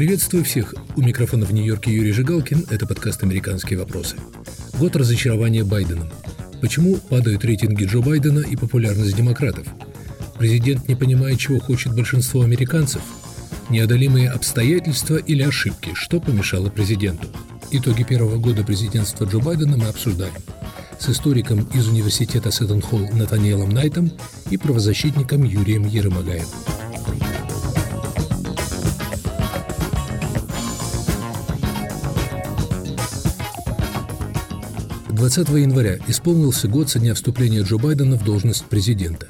Приветствую всех. У микрофона в Нью-Йорке Юрий Жигалкин. Это подкаст «Американские вопросы». Год разочарования Байденом. Почему падают рейтинги Джо Байдена и популярность демократов? Президент не понимает, чего хочет большинство американцев? Неодолимые обстоятельства или ошибки? Что помешало президенту? Итоги первого года президентства Джо Байдена мы обсуждаем с историком из университета Сеттон-Холл Натаниэлом Найтом и правозащитником Юрием Ерымагаевым. 20 января исполнился год со дня вступления Джо Байдена в должность президента.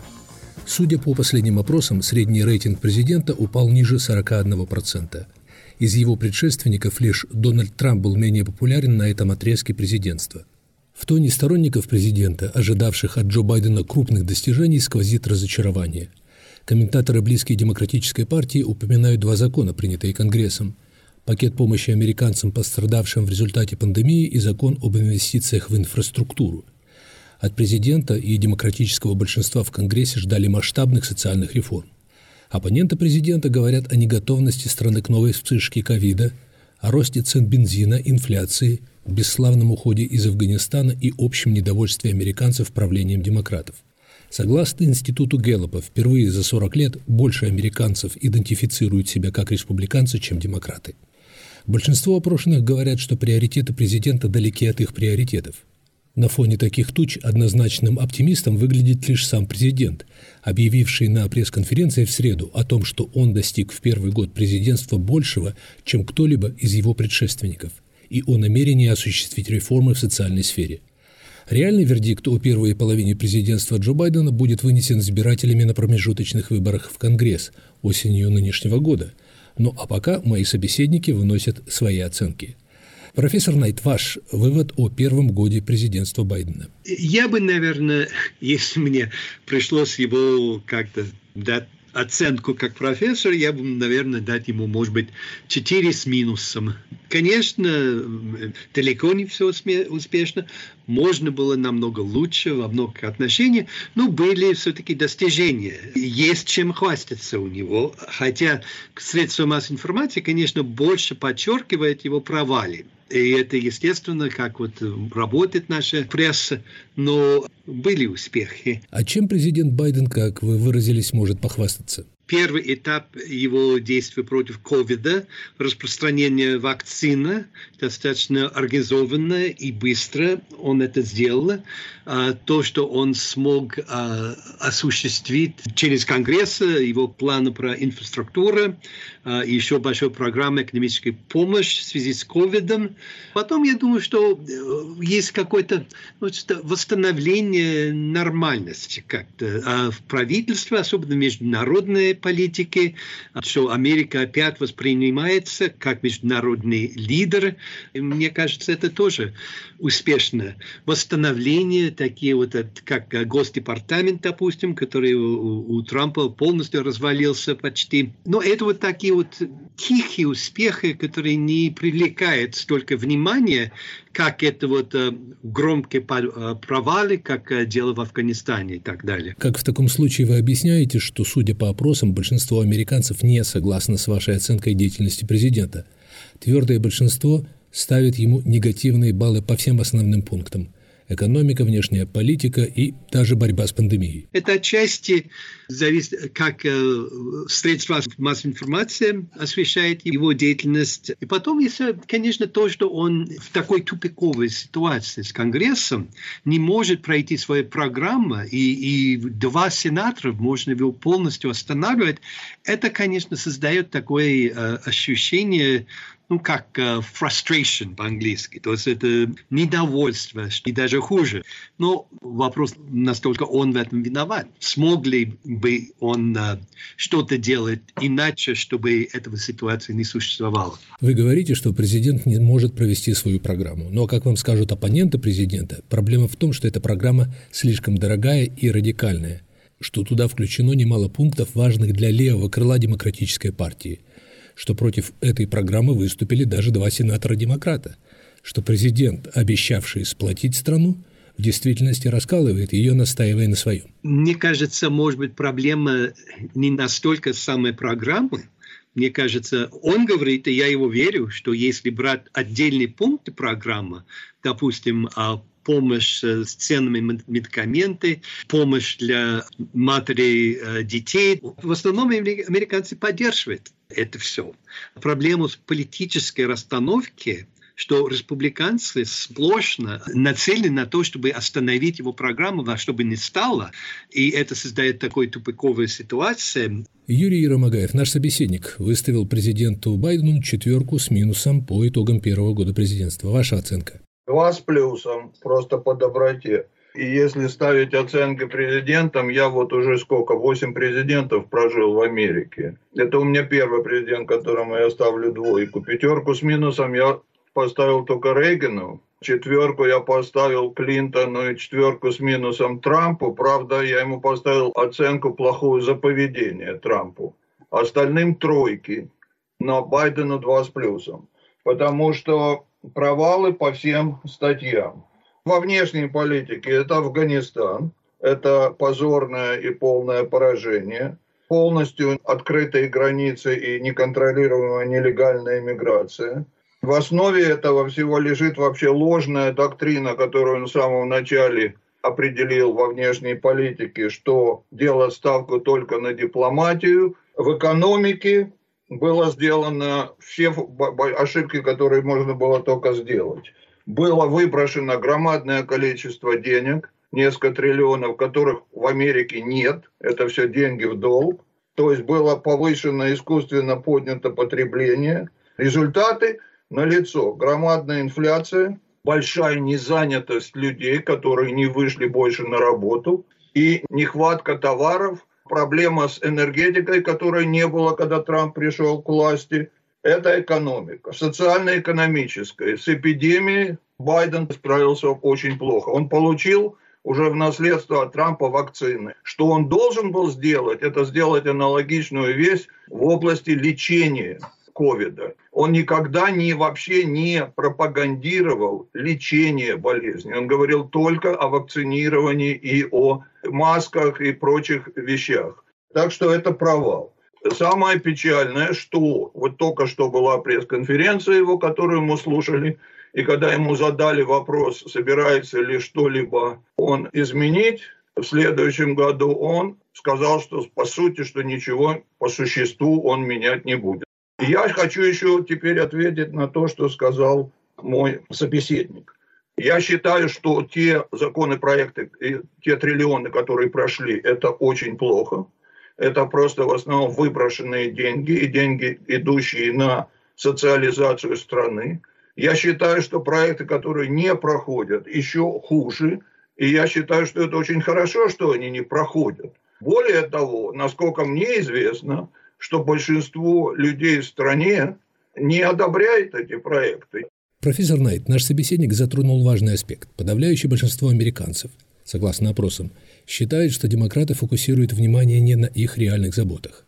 Судя по последним опросам, средний рейтинг президента упал ниже 41%. Из его предшественников лишь Дональд Трамп был менее популярен на этом отрезке президентства. В тоне сторонников президента, ожидавших от Джо Байдена крупных достижений, сквозит разочарование. Комментаторы, близкие демократической партии, упоминают два закона, принятые Конгрессом – пакет помощи американцам, пострадавшим в результате пандемии, и закон об инвестициях в инфраструктуру. От президента и демократического большинства в Конгрессе ждали масштабных социальных реформ. Оппоненты президента говорят о неготовности страны к новой вспышке ковида, о росте цен бензина, инфляции, бесславном уходе из Афганистана и общем недовольстве американцев правлением демократов. Согласно институту Гэллопа, впервые за 40 лет больше американцев идентифицируют себя как республиканцы, чем демократы. Большинство опрошенных говорят, что приоритеты президента далеки от их приоритетов. На фоне таких туч однозначным оптимистом выглядит лишь сам президент, объявивший на пресс-конференции в среду о том, что он достиг в первый год президентства большего, чем кто-либо из его предшественников, и о намерении осуществить реформы в социальной сфере. Реальный вердикт о первой половине президентства Джо Байдена будет вынесен избирателями на промежуточных выборах в Конгресс осенью нынешнего года – ну а пока мои собеседники выносят свои оценки. Профессор Найт, ваш вывод о первом годе президентства Байдена? Я бы, наверное, если мне пришлось его как-то дать оценку как профессор, я бы, наверное, дать ему, может быть, 4 с минусом. Конечно, далеко не все успешно. Можно было намного лучше во многих отношениях, но были все-таки достижения. Есть чем хвастаться у него. Хотя средства массовой информации, конечно, больше подчеркивает его провалы. И это естественно, как вот работает наша пресса, но были успехи. А чем президент Байден, как вы выразились, может похвастаться? Первый этап его действий против ковида, распространение вакцины, достаточно организованно и быстро он это сделал. А, то, что он смог а, осуществить через Конгресс, его планы про инфраструктуру, а, еще большой программы экономической помощи в связи с ковидом. Потом я думаю, что э, есть какое-то ну, восстановление нормальности как-то в правительстве, особенно международной политике, что Америка опять воспринимается как международный лидер. И мне кажется, это тоже успешно. Восстановление такие вот, как Госдепартамент, допустим, который у, у Трампа полностью развалился почти. Но это вот такие вот тихие успехи, которые не привлекают столько внимания, как это вот э, громкие э, провалы, как э, дело в Афганистане и так далее. Как в таком случае вы объясняете, что, судя по опросам, большинство американцев не согласно с вашей оценкой деятельности президента? Твердое большинство ставит ему негативные баллы по всем основным пунктам – экономика, внешняя политика и даже борьба с пандемией. Это отчасти зависит, как э, средства массовой информации освещает его деятельность. И потом есть, конечно, то, что он в такой тупиковой ситуации с Конгрессом не может пройти свою программу, и, и два сенатора можно его полностью останавливать. Это, конечно, создает такое э, ощущение ну, как uh, frustration по-английски, то есть это недовольство, и даже хуже. Но вопрос, настолько он в этом виноват. Смог ли бы он uh, что-то делать иначе, чтобы этого ситуации не существовало? Вы говорите, что президент не может провести свою программу. Но, как вам скажут оппоненты президента, проблема в том, что эта программа слишком дорогая и радикальная что туда включено немало пунктов, важных для левого крыла демократической партии – что против этой программы выступили даже два сенатора-демократа, что президент, обещавший сплотить страну, в действительности раскалывает ее, настаивая на своем. Мне кажется, может быть, проблема не настолько самой программы, мне кажется, он говорит, и я его верю, что если брать отдельные пункты программы, допустим, а, помощь э, с ценными медикаменты, помощь для матерей э, детей. В основном американцы поддерживают это все. Проблему с политической расстановки что республиканцы сплошно нацелены на то, чтобы остановить его программу во что бы ни стало, и это создает такой тупиковую ситуацию. Юрий Еромагаев, наш собеседник, выставил президенту Байдену четверку с минусом по итогам первого года президентства. Ваша оценка? Два с плюсом, просто по доброте. И если ставить оценки президентам, я вот уже сколько, восемь президентов прожил в Америке. Это у меня первый президент, которому я ставлю двойку. Пятерку с минусом я поставил только Рейгану. Четверку я поставил Клинтону и четверку с минусом Трампу. Правда, я ему поставил оценку плохую за поведение Трампу. Остальным тройки, но Байдену два с плюсом. Потому что провалы по всем статьям. Во внешней политике это Афганистан, это позорное и полное поражение, полностью открытые границы и неконтролируемая нелегальная иммиграция. В основе этого всего лежит вообще ложная доктрина, которую он в самом начале определил во внешней политике, что делать ставку только на дипломатию. В экономике было сделано все ошибки, которые можно было только сделать. Было выброшено громадное количество денег, несколько триллионов, которых в Америке нет. Это все деньги в долг. То есть было повышено искусственно поднято потребление. Результаты налицо. Громадная инфляция, большая незанятость людей, которые не вышли больше на работу, и нехватка товаров, проблема с энергетикой, которой не было, когда Трамп пришел к власти. Это экономика. Социально-экономическая. С эпидемией Байден справился очень плохо. Он получил уже в наследство от Трампа вакцины. Что он должен был сделать, это сделать аналогичную вещь в области лечения ковида. Он никогда не, вообще не пропагандировал лечение болезни. Он говорил только о вакцинировании и о масках и прочих вещах. Так что это провал. Самое печальное, что вот только что была пресс-конференция его, которую мы слушали, и когда ему задали вопрос, собирается ли что-либо он изменить, в следующем году он сказал, что по сути, что ничего по существу он менять не будет. Я хочу еще теперь ответить на то, что сказал мой собеседник. Я считаю, что те законопроекты, те триллионы, которые прошли, это очень плохо. Это просто в основном выброшенные деньги и деньги, идущие на социализацию страны. Я считаю, что проекты, которые не проходят, еще хуже. И я считаю, что это очень хорошо, что они не проходят. Более того, насколько мне известно, что большинство людей в стране не одобряет эти проекты. Профессор Найт, наш собеседник затронул важный аспект. Подавляющее большинство американцев, согласно опросам, считает, что демократы фокусируют внимание не на их реальных заботах.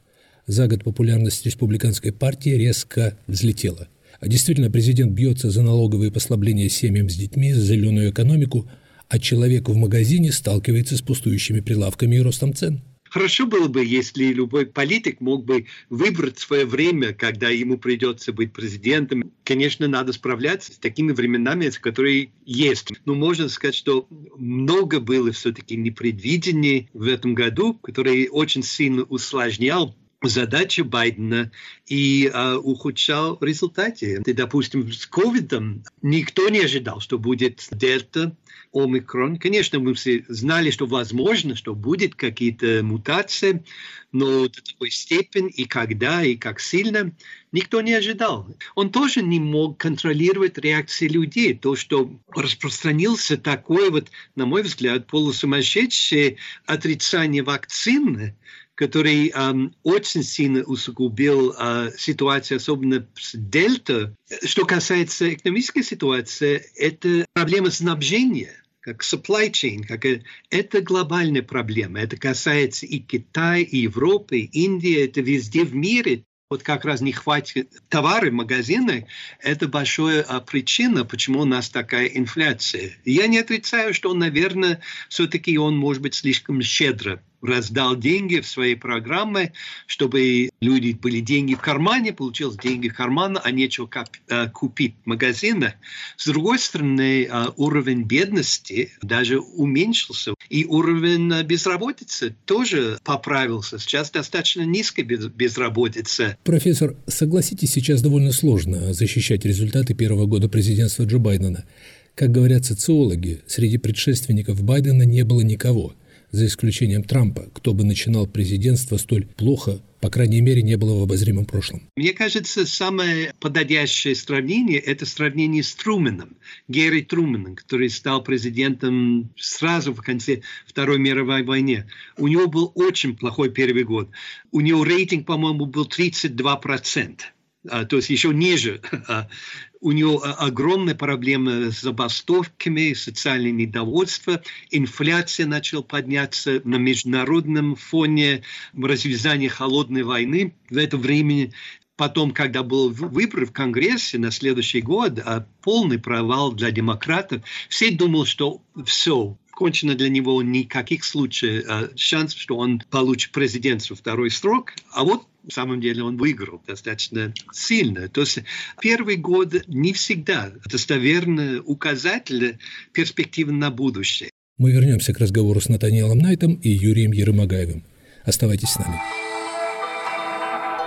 За год популярность республиканской партии резко взлетела. А действительно, президент бьется за налоговые послабления семьям с детьми, за зеленую экономику, а человек в магазине сталкивается с пустующими прилавками и ростом цен – Хорошо было бы, если любой политик мог бы выбрать свое время, когда ему придется быть президентом. Конечно, надо справляться с такими временами, которые есть. Но можно сказать, что много было все-таки непредвидений в этом году, который очень сильно усложнял задача Байдена и э, ухудшал результаты. И, допустим, с ковидом никто не ожидал, что будет дельта, омикрон. Конечно, мы все знали, что возможно, что будет какие-то мутации, но до такой степени и когда, и как сильно, никто не ожидал. Он тоже не мог контролировать реакции людей. То, что распространился такой вот, на мой взгляд, полусумасшедшее отрицание вакцины, который эм, очень сильно усугубил э, ситуацию, особенно с дельта. Что касается экономической ситуации, это проблема снабжения как supply chain, как это глобальная проблема. Это касается и Китая, и Европы, и Индии, это везде в мире. Вот как раз нехватка товаров в магазинах – это большая а, причина, почему у нас такая инфляция. Я не отрицаю, что, наверное, все-таки он может быть слишком щедро раздал деньги в своей программе, чтобы люди были деньги в кармане, получилось деньги в кармане, а нечего э, купить в магазинах. С другой стороны, э, уровень бедности даже уменьшился, и уровень э, безработицы тоже поправился. Сейчас достаточно низкая безработица. Профессор, согласитесь, сейчас довольно сложно защищать результаты первого года президентства Джо Байдена. Как говорят социологи, среди предшественников Байдена не было никого, за исключением Трампа, кто бы начинал президентство столь плохо, по крайней мере, не было в обозримом прошлом. Мне кажется, самое подходящее сравнение – это сравнение с Труменом, Герри Труменом, который стал президентом сразу в конце Второй мировой войны. У него был очень плохой первый год. У него рейтинг, по-моему, был 32%. А, то есть еще ниже. А, у него огромные проблемы с забастовками, социальное недовольство, инфляция начала подняться на международном фоне. Развязания холодной войны. В это время. Потом, когда был выбор в Конгрессе на следующий год, а полный провал для демократов, все думали, что все, кончено для него никаких случаев, а шансов, что он получит президентство второй срок. А вот на самом деле он выиграл достаточно сильно. То есть первый год не всегда достоверный указатель перспективы на будущее. Мы вернемся к разговору с Натаниэлом Найтом и Юрием Ерымагаевым. Оставайтесь с нами.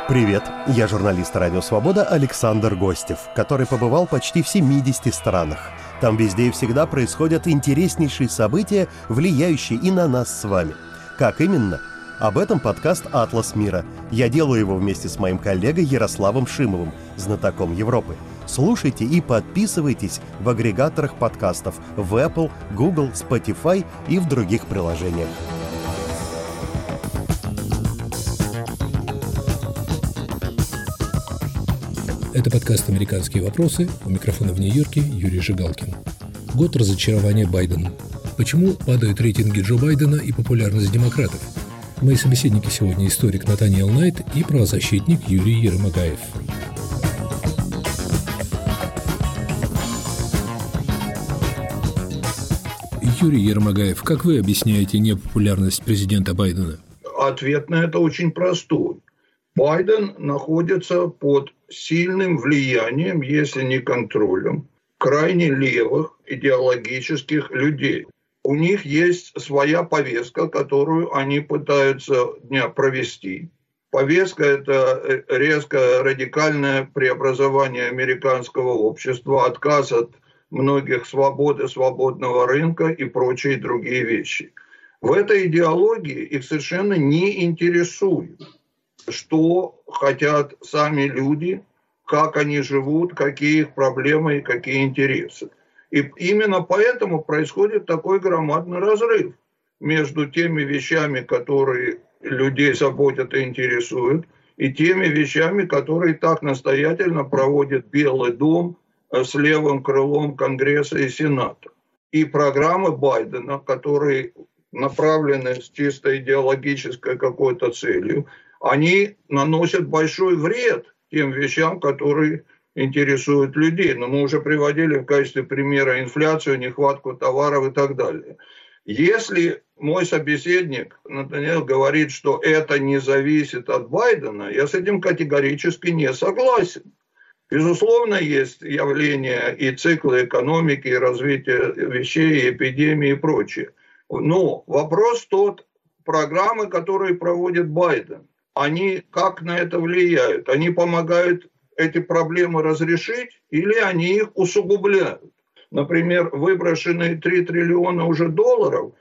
Привет, я журналист «Радио Свобода» Александр Гостев, который побывал почти в 70 странах. Там везде и всегда происходят интереснейшие события, влияющие и на нас с вами. Как именно – об этом подкаст «Атлас мира». Я делаю его вместе с моим коллегой Ярославом Шимовым, знатоком Европы. Слушайте и подписывайтесь в агрегаторах подкастов в Apple, Google, Spotify и в других приложениях. Это подкаст «Американские вопросы». У микрофона в Нью-Йорке Юрий Жигалкин. Год разочарования Байдена. Почему падают рейтинги Джо Байдена и популярность демократов? Мои собеседники сегодня историк Натаниэл Найт и правозащитник Юрий Ермогаев. Юрий Ермогаев, как вы объясняете непопулярность президента Байдена? Ответ на это очень простой. Байден находится под сильным влиянием, если не контролем, крайне левых идеологических людей у них есть своя повестка, которую они пытаются дня провести. Повестка – это э, резко радикальное преобразование американского общества, отказ от многих свобод и свободного рынка и прочие другие вещи. В этой идеологии их совершенно не интересует, что хотят сами люди, как они живут, какие их проблемы и какие интересы. И именно поэтому происходит такой громадный разрыв между теми вещами, которые людей заботят и интересуют, и теми вещами, которые так настоятельно проводит Белый дом э, с левым крылом Конгресса и Сената. И программы Байдена, которые направлены с чисто идеологической какой-то целью, они наносят большой вред тем вещам, которые интересуют людей. Но мы уже приводили в качестве примера инфляцию, нехватку товаров и так далее. Если мой собеседник, Натаниэл, говорит, что это не зависит от Байдена, я с этим категорически не согласен. Безусловно, есть явления и циклы экономики, и развития вещей, и эпидемии и прочее. Но вопрос тот, программы, которые проводит Байден, они как на это влияют? Они помогают эти проблемы разрешить, или они их усугубляют. Например, выброшенные 3 триллиона уже долларов,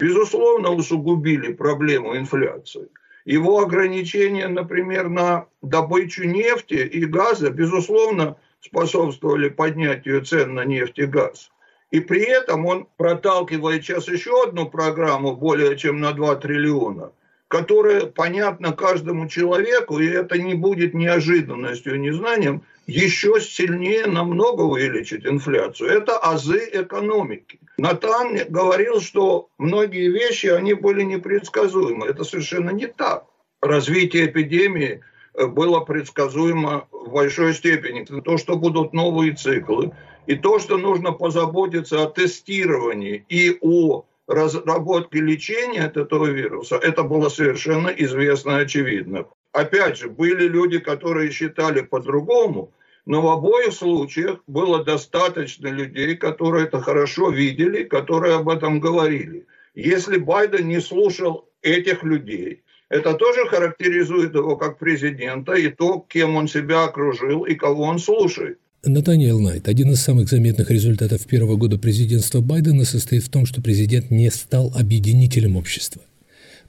безусловно, усугубили проблему инфляции. Его ограничения, например, на добычу нефти и газа, безусловно, способствовали поднятию цен на нефть и газ. И при этом он проталкивает сейчас еще одну программу более чем на 2 триллиона – которое понятно каждому человеку, и это не будет неожиданностью, незнанием, еще сильнее намного увеличить инфляцию. Это азы экономики. Натан говорил, что многие вещи, они были непредсказуемы. Это совершенно не так. Развитие эпидемии э, было предсказуемо в большой степени. То, что будут новые циклы, и то, что нужно позаботиться о тестировании и о разработки лечения от этого вируса, это было совершенно известно и очевидно. Опять же, были люди, которые считали по-другому, но в обоих случаях было достаточно людей, которые это хорошо видели, которые об этом говорили. Если Байден не слушал этих людей, это тоже характеризует его как президента и то, кем он себя окружил и кого он слушает. Натаниэл Найт, один из самых заметных результатов первого года президентства Байдена состоит в том, что президент не стал объединителем общества.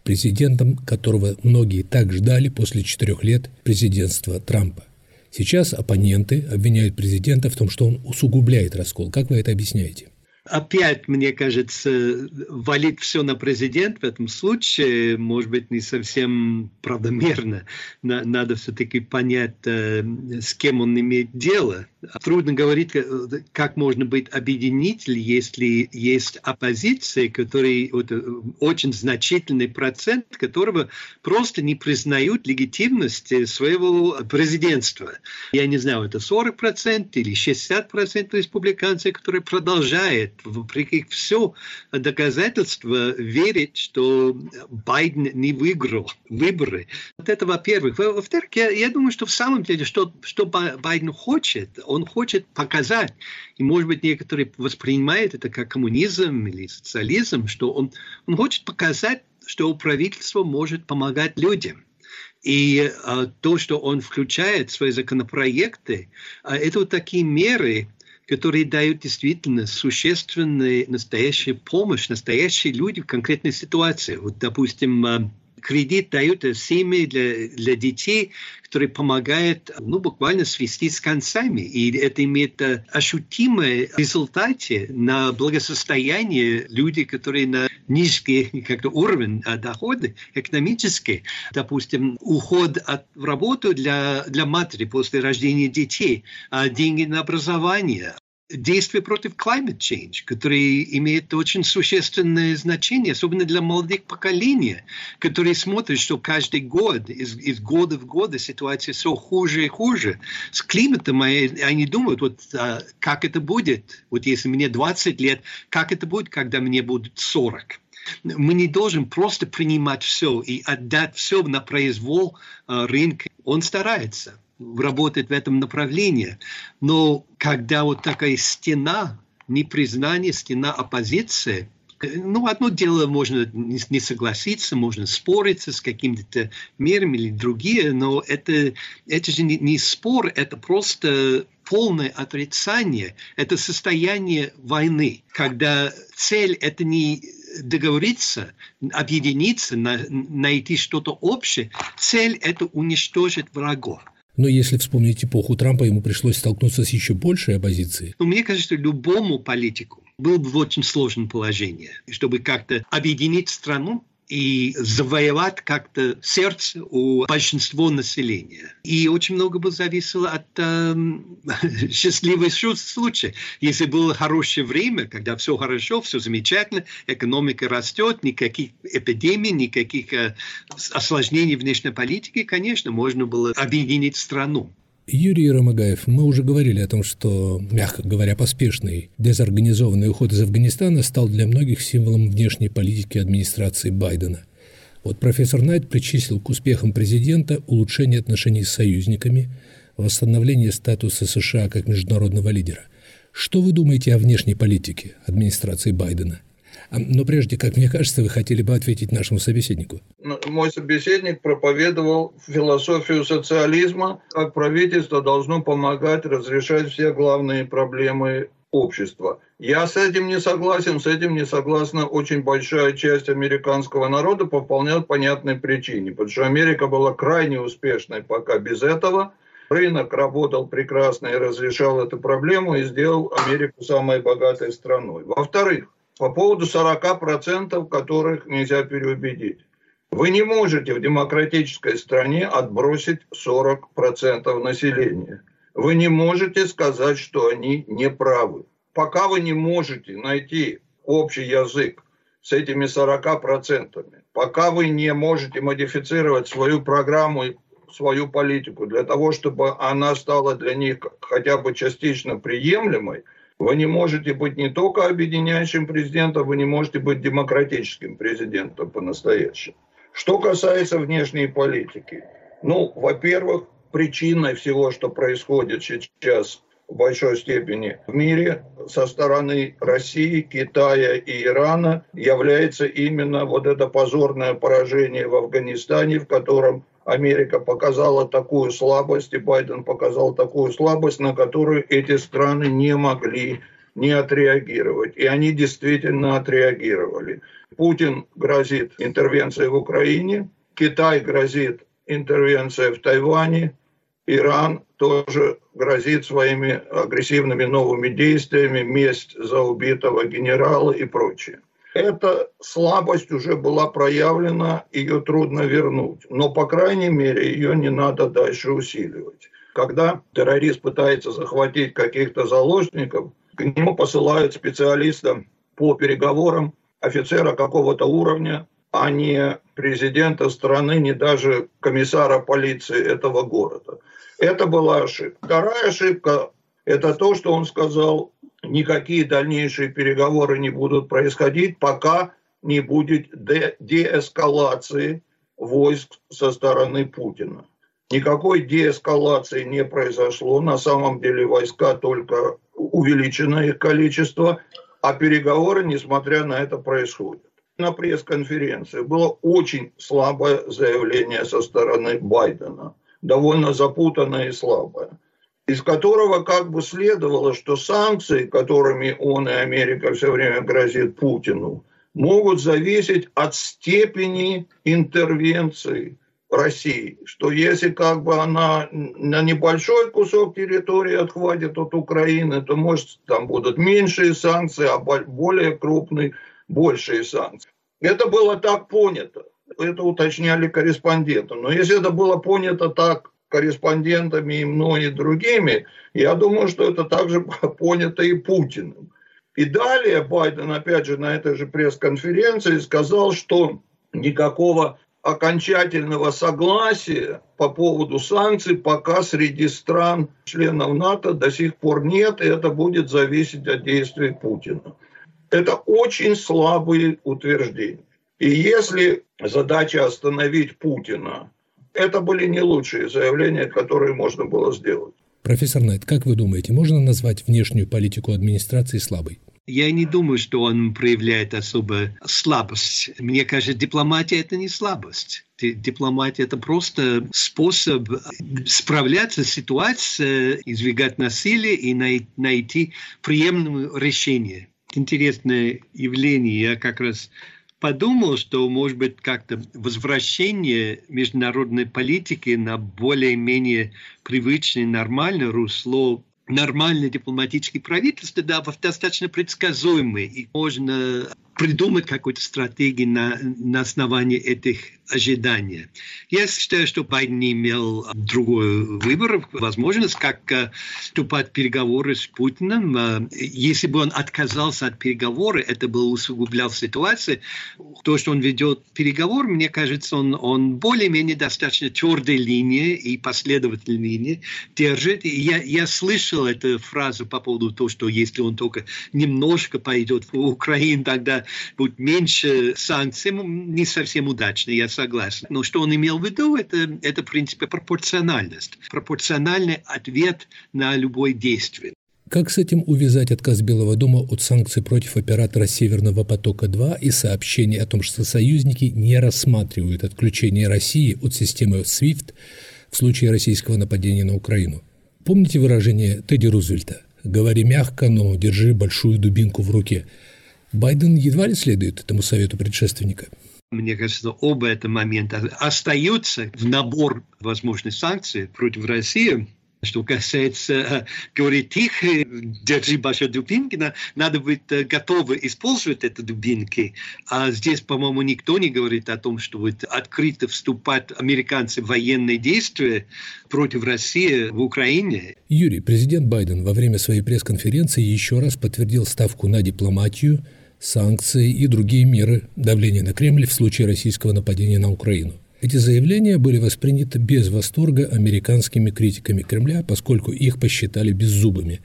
Президентом, которого многие так ждали после четырех лет президентства Трампа. Сейчас оппоненты обвиняют президента в том, что он усугубляет раскол. Как вы это объясняете? опять, мне кажется, валить все на президент в этом случае, может быть, не совсем правомерно. Надо все-таки понять, э, с кем он имеет дело. Трудно говорить, э, как можно быть объединителем, если есть оппозиция, который вот, э, очень значительный процент, которого просто не признают легитимности своего президентства. Я не знаю, это 40% или 60% республиканцев, которые продолжают вопреки все доказательства верить, что Байден не выиграл выборы. Вот это во-первых. Во-вторых, я, я думаю, что в самом деле, что, что Байден хочет, он хочет показать, и может быть некоторые воспринимают это как коммунизм или социализм, что он, он хочет показать, что правительство может помогать людям. И а, то, что он включает в свои законопроекты, а, это вот такие меры, которые дают действительно существенную настоящую помощь, настоящие люди в конкретной ситуации. Вот, допустим, а, кредит дают семьи для, для детей, которые помогают ну, буквально свести с концами. И это имеет э, ощутимые результаты на благосостояние людей, которые на низкий как-то уровень э, дохода экономический. Допустим, уход от работы для, для матери после рождения детей, а деньги на образование, действия против climate change, которые имеют очень существенное значение, особенно для молодых поколений, которые смотрят, что каждый год, из, из года в год ситуация все хуже и хуже. С климатом они думают, вот а, как это будет, вот если мне 20 лет, как это будет, когда мне будет 40 мы не должны просто принимать все и отдать все на произвол э, рынка. Он старается работает в этом направлении. Но когда вот такая стена непризнания, стена оппозиции, ну, одно дело, можно не согласиться, можно спориться с какими-то мерами или другие, но это, это же не, не спор, это просто полное отрицание, это состояние войны, когда цель это не договориться, объединиться, на, найти что-то общее, цель это уничтожить врагов. Но если вспомнить эпоху Трампа, ему пришлось столкнуться с еще большей оппозицией. Ну, мне кажется, любому политику был бы в очень сложном положении, чтобы как-то объединить страну и завоевать как-то сердце у большинства населения. И очень много бы зависело от э, счастливого случая. Если было хорошее время, когда все хорошо, все замечательно, экономика растет, никаких эпидемий, никаких э, осложнений внешней политики, конечно, можно было объединить страну. Юрий Ромагаев, мы уже говорили о том, что, мягко говоря, поспешный дезорганизованный уход из Афганистана стал для многих символом внешней политики администрации Байдена. Вот профессор Найт причислил к успехам президента улучшение отношений с союзниками, восстановление статуса США как международного лидера. Что вы думаете о внешней политике администрации Байдена – но прежде, как мне кажется, вы хотели бы ответить нашему собеседнику. Ну, мой собеседник проповедовал философию социализма, как правительство должно помогать разрешать все главные проблемы общества. Я с этим не согласен, с этим не согласна очень большая часть американского народа по вполне понятной причине, потому что Америка была крайне успешной пока без этого. Рынок работал прекрасно и разрешал эту проблему и сделал Америку самой богатой страной. Во-вторых, по поводу 40%, которых нельзя переубедить. Вы не можете в демократической стране отбросить 40% населения. Вы не можете сказать, что они не правы. Пока вы не можете найти общий язык с этими 40%, пока вы не можете модифицировать свою программу и свою политику для того, чтобы она стала для них хотя бы частично приемлемой – Вы не можете быть не только объединяющим президентом, вы не можете быть демократическим президентом по-настоящему. Что касается внешней политики. Ну, во-первых, причиной всего, что происходит сейчас в большой степени в мире со стороны России, Китая и Ирана является именно вот это позорное поражение в Афганистане, в котором Америка показала такую слабость, и Байден показал такую слабость, на которую эти страны не могли не отреагировать. И они действительно отреагировали. Путин грозит интервенцией в Украине, Китай грозит интервенцией в Тайване, Иран тоже грозит своими агрессивными новыми действиями, месть за убитого генерала и прочее. Эта слабость уже была проявлена, ее трудно вернуть. Но, по крайней мере, ее не надо дальше усиливать. Когда террорист пытается захватить каких-то заложников, к нему посылают специалиста по переговорам, офицера какого-то уровня, а не президента страны, не даже комиссара полиции этого города. Это была ошибка. Вторая ошибка – это то, что он сказал, никакие дальнейшие переговоры не будут происходить, пока не будет де- деэскалации войск со стороны Путина. Никакой деэскалации не произошло. На самом деле войска только увеличено их количество, а переговоры, несмотря на это, происходят. На пресс-конференции было очень слабое заявление со стороны Байдена, довольно запутанное и слабое из которого как бы следовало, что санкции, которыми он и Америка все время грозит Путину, могут зависеть от степени интервенции России. Что если как бы она на небольшой кусок территории отхватит от Украины, то может там будут меньшие санкции, а более крупные большие санкции. Это было так понято. Это уточняли корреспонденты. Но если это было понято так корреспондентами и мной, и другими, я думаю, что это также понято и Путиным. И далее Байден, опять же, на этой же пресс-конференции сказал, что никакого окончательного согласия по поводу санкций пока среди стран членов НАТО до сих пор нет, и это будет зависеть от действий Путина. Это очень слабые утверждения. И если задача остановить Путина это были не лучшие заявления, которые можно было сделать. Профессор Найт, как вы думаете, можно назвать внешнюю политику администрации слабой? Я не думаю, что он проявляет особо слабость. Мне кажется, дипломатия – это не слабость. Дипломатия – это просто способ справляться с ситуацией, избегать насилия и найти приемлемое решение. Интересное явление. Я как раз подумал, что, может быть, как-то возвращение международной политики на более-менее привычное, нормальное русло нормальное дипломатическое правительство, да, достаточно предсказуемое, и можно придумать какую-то стратегию на, на основании этих ожидания. Я считаю, что Байден не имел другой выбор, возможность, как э, вступать в переговоры с Путиным. Э, если бы он отказался от переговоров, это бы усугублял ситуацию. То, что он ведет переговоры, мне кажется, он, он более-менее достаточно твердой линии и последовательной линии держит. И я, я слышал эту фразу по поводу того, что если он только немножко пойдет в Украину, тогда будет меньше санкций. Не совсем удачно, я согласен. Но что он имел в виду, это, это в принципе, пропорциональность. Пропорциональный ответ на любое действие. Как с этим увязать отказ Белого дома от санкций против оператора «Северного потока-2» и сообщение о том, что союзники не рассматривают отключение России от системы SWIFT в случае российского нападения на Украину? Помните выражение Тедди Рузвельта «Говори мягко, но держи большую дубинку в руке». Байден едва ли следует этому совету предшественника – мне кажется, оба это момента остаются в набор возможных санкций против России. Что касается э, говорить тихо, держи большой дубинки, надо быть э, готовы использовать эти дубинки. А здесь, по-моему, никто не говорит о том, что вот открыто вступать американцы в военные действия против России в Украине. Юрий, президент Байден во время своей пресс-конференции еще раз подтвердил ставку на дипломатию – санкции и другие меры давления на Кремль в случае российского нападения на Украину. Эти заявления были восприняты без восторга американскими критиками Кремля, поскольку их посчитали беззубыми.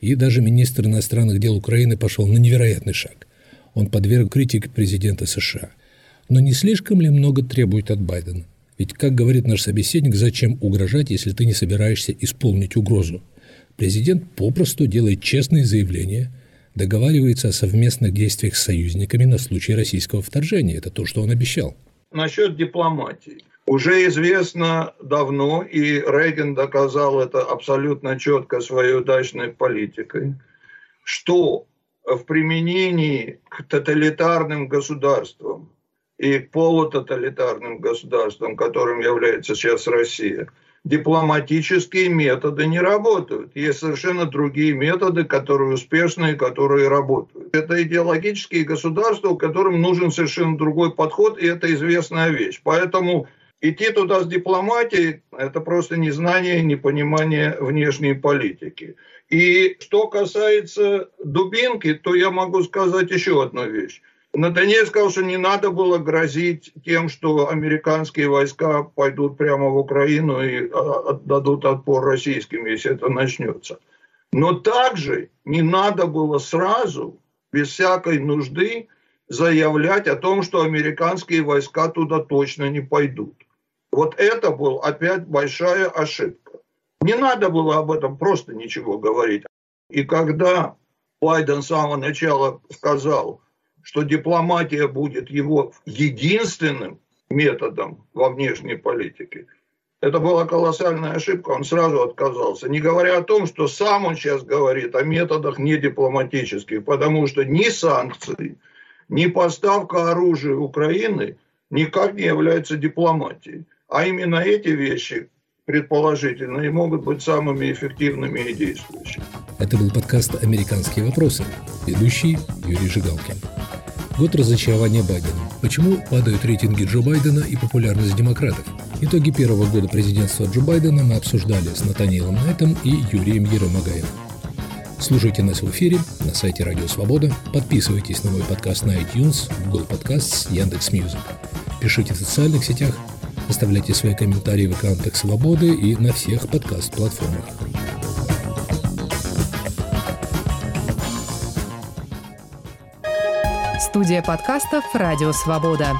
И даже министр иностранных дел Украины пошел на невероятный шаг. Он подверг критике президента США. Но не слишком ли много требует от Байдена? Ведь, как говорит наш собеседник, зачем угрожать, если ты не собираешься исполнить угрозу? Президент попросту делает честные заявления, договаривается о совместных действиях с союзниками на случай российского вторжения. Это то, что он обещал. Насчет дипломатии. Уже известно давно, и Рейган доказал это абсолютно четко своей удачной политикой, что в применении к тоталитарным государствам и к полутоталитарным государствам, которым является сейчас Россия, дипломатические методы не работают. Есть совершенно другие методы, которые успешные, которые работают. Это идеологические государства, которым нужен совершенно другой подход, и это известная вещь. Поэтому идти туда с дипломатией – это просто незнание, непонимание внешней политики. И что касается дубинки, то я могу сказать еще одну вещь. Натаньев сказал, что не надо было грозить тем, что американские войска пойдут прямо в Украину и а, отдадут отпор российским, если это начнется. Но также не надо было сразу, без всякой нужды, заявлять о том, что американские войска туда точно не пойдут. Вот это была опять большая ошибка. Не надо было об этом просто ничего говорить. И когда Байден с самого начала сказал, что дипломатия будет его единственным методом во внешней политике. Это была колоссальная ошибка, он сразу отказался. Не говоря о том, что сам он сейчас говорит о методах не дипломатических, потому что ни санкции, ни поставка оружия Украины никак не являются дипломатией. А именно эти вещи предположительно, и могут быть самыми эффективными и действующими. Это был подкаст «Американские вопросы». Ведущий Юрий Жигалкин. Год разочарования Байденом. Почему падают рейтинги Джо Байдена и популярность демократов? Итоги первого года президентства Джо Байдена мы обсуждали с Натаниэлом Найтом и Юрием Ярым-Агаевым. Слушайте нас в эфире на сайте Радио Свобода, подписывайтесь на мой подкаст на iTunes, Google Podcasts, Яндекс.Music. Пишите в социальных сетях, оставляйте свои комментарии в аккаунтах Свободы и на всех подкаст-платформах. Студия подкастов «Радио Свобода».